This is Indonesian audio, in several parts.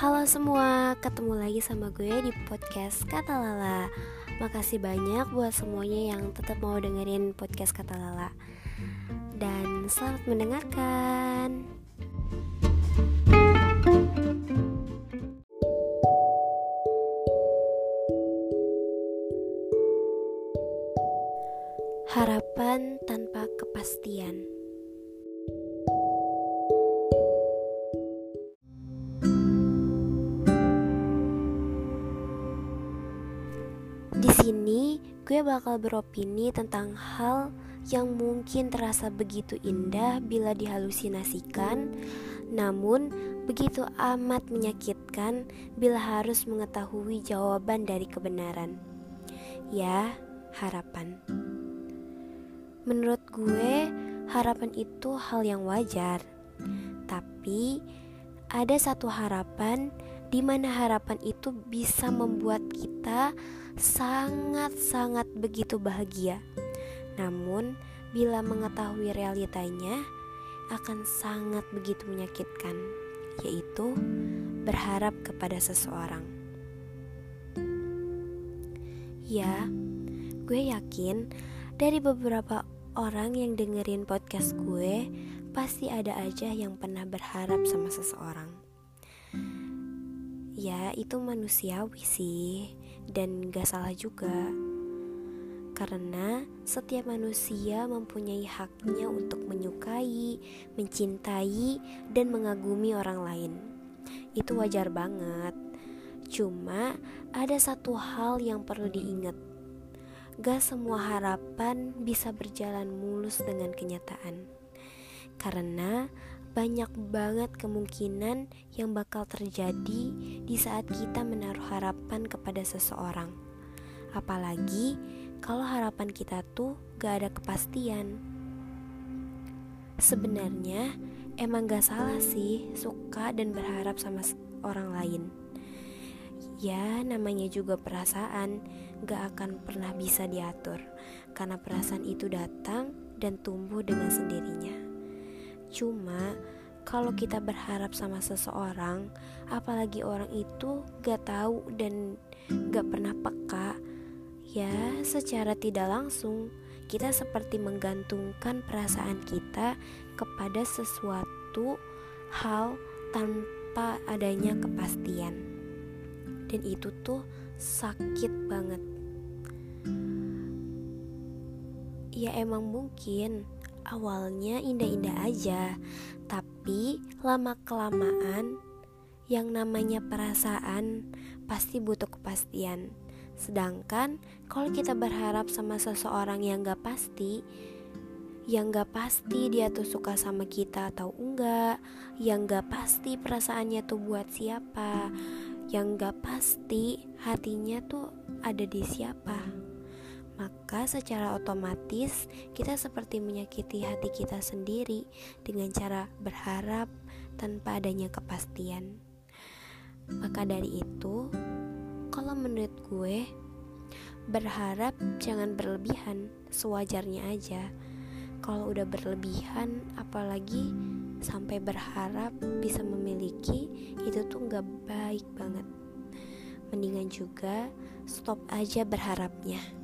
Halo semua, ketemu lagi sama gue di podcast Kata Lala. Makasih banyak buat semuanya yang tetap mau dengerin podcast Kata Lala. Dan selamat mendengarkan. Harapan tanpa kepastian. Di sini gue bakal beropini tentang hal yang mungkin terasa begitu indah bila dihalusinasikan, namun begitu amat menyakitkan bila harus mengetahui jawaban dari kebenaran. Ya, harapan. Menurut gue, harapan itu hal yang wajar. Tapi ada satu harapan mana harapan itu bisa membuat kita sangat-sangat begitu bahagia. Namun, bila mengetahui realitanya akan sangat begitu menyakitkan, yaitu berharap kepada seseorang. Ya, gue yakin dari beberapa orang yang dengerin podcast gue, pasti ada aja yang pernah berharap sama seseorang. Ya, itu manusiawi sih, dan gak salah juga. Karena setiap manusia mempunyai haknya untuk menyukai, mencintai, dan mengagumi orang lain. Itu wajar banget. Cuma ada satu hal yang perlu diingat Gak semua harapan bisa berjalan mulus dengan kenyataan, karena banyak banget kemungkinan yang bakal terjadi di saat kita menaruh harapan kepada seseorang. Apalagi kalau harapan kita tuh gak ada kepastian. Sebenarnya emang gak salah sih suka dan berharap sama orang lain Ya, namanya juga perasaan, gak akan pernah bisa diatur, karena perasaan itu datang dan tumbuh dengan sendirinya. Cuma, kalau kita berharap sama seseorang, apalagi orang itu gak tahu dan gak pernah peka, ya secara tidak langsung kita seperti menggantungkan perasaan kita kepada sesuatu hal tanpa adanya kepastian. Dan itu tuh sakit banget. Ya emang mungkin awalnya indah-indah aja tapi lama kelamaan yang namanya perasaan pasti butuh kepastian. Sedangkan kalau kita berharap sama seseorang yang gak pasti yang gak pasti dia tuh suka sama kita atau enggak yang gak pasti perasaannya tuh buat siapa yang gak pasti hatinya tuh ada di siapa maka secara otomatis kita seperti menyakiti hati kita sendiri dengan cara berharap tanpa adanya kepastian. Maka dari itu, kalau menurut gue, berharap jangan berlebihan, sewajarnya aja. Kalau udah berlebihan, apalagi sampai berharap bisa memiliki itu tuh nggak baik banget mendingan juga stop aja berharapnya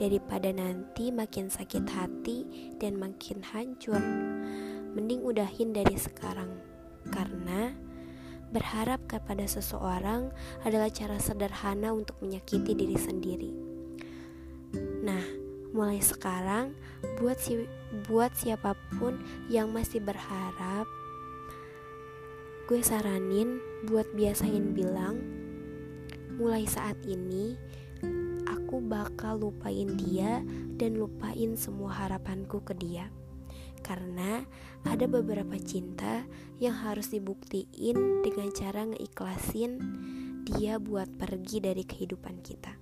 daripada nanti makin sakit hati dan makin hancur. Mending udahin dari sekarang karena berharap kepada seseorang adalah cara sederhana untuk menyakiti diri sendiri. Nah mulai sekarang buat si buat siapa pun yang masih berharap gue saranin buat biasain bilang mulai saat ini aku bakal lupain dia dan lupain semua harapanku ke dia karena ada beberapa cinta yang harus dibuktiin dengan cara ngeikhlasin dia buat pergi dari kehidupan kita.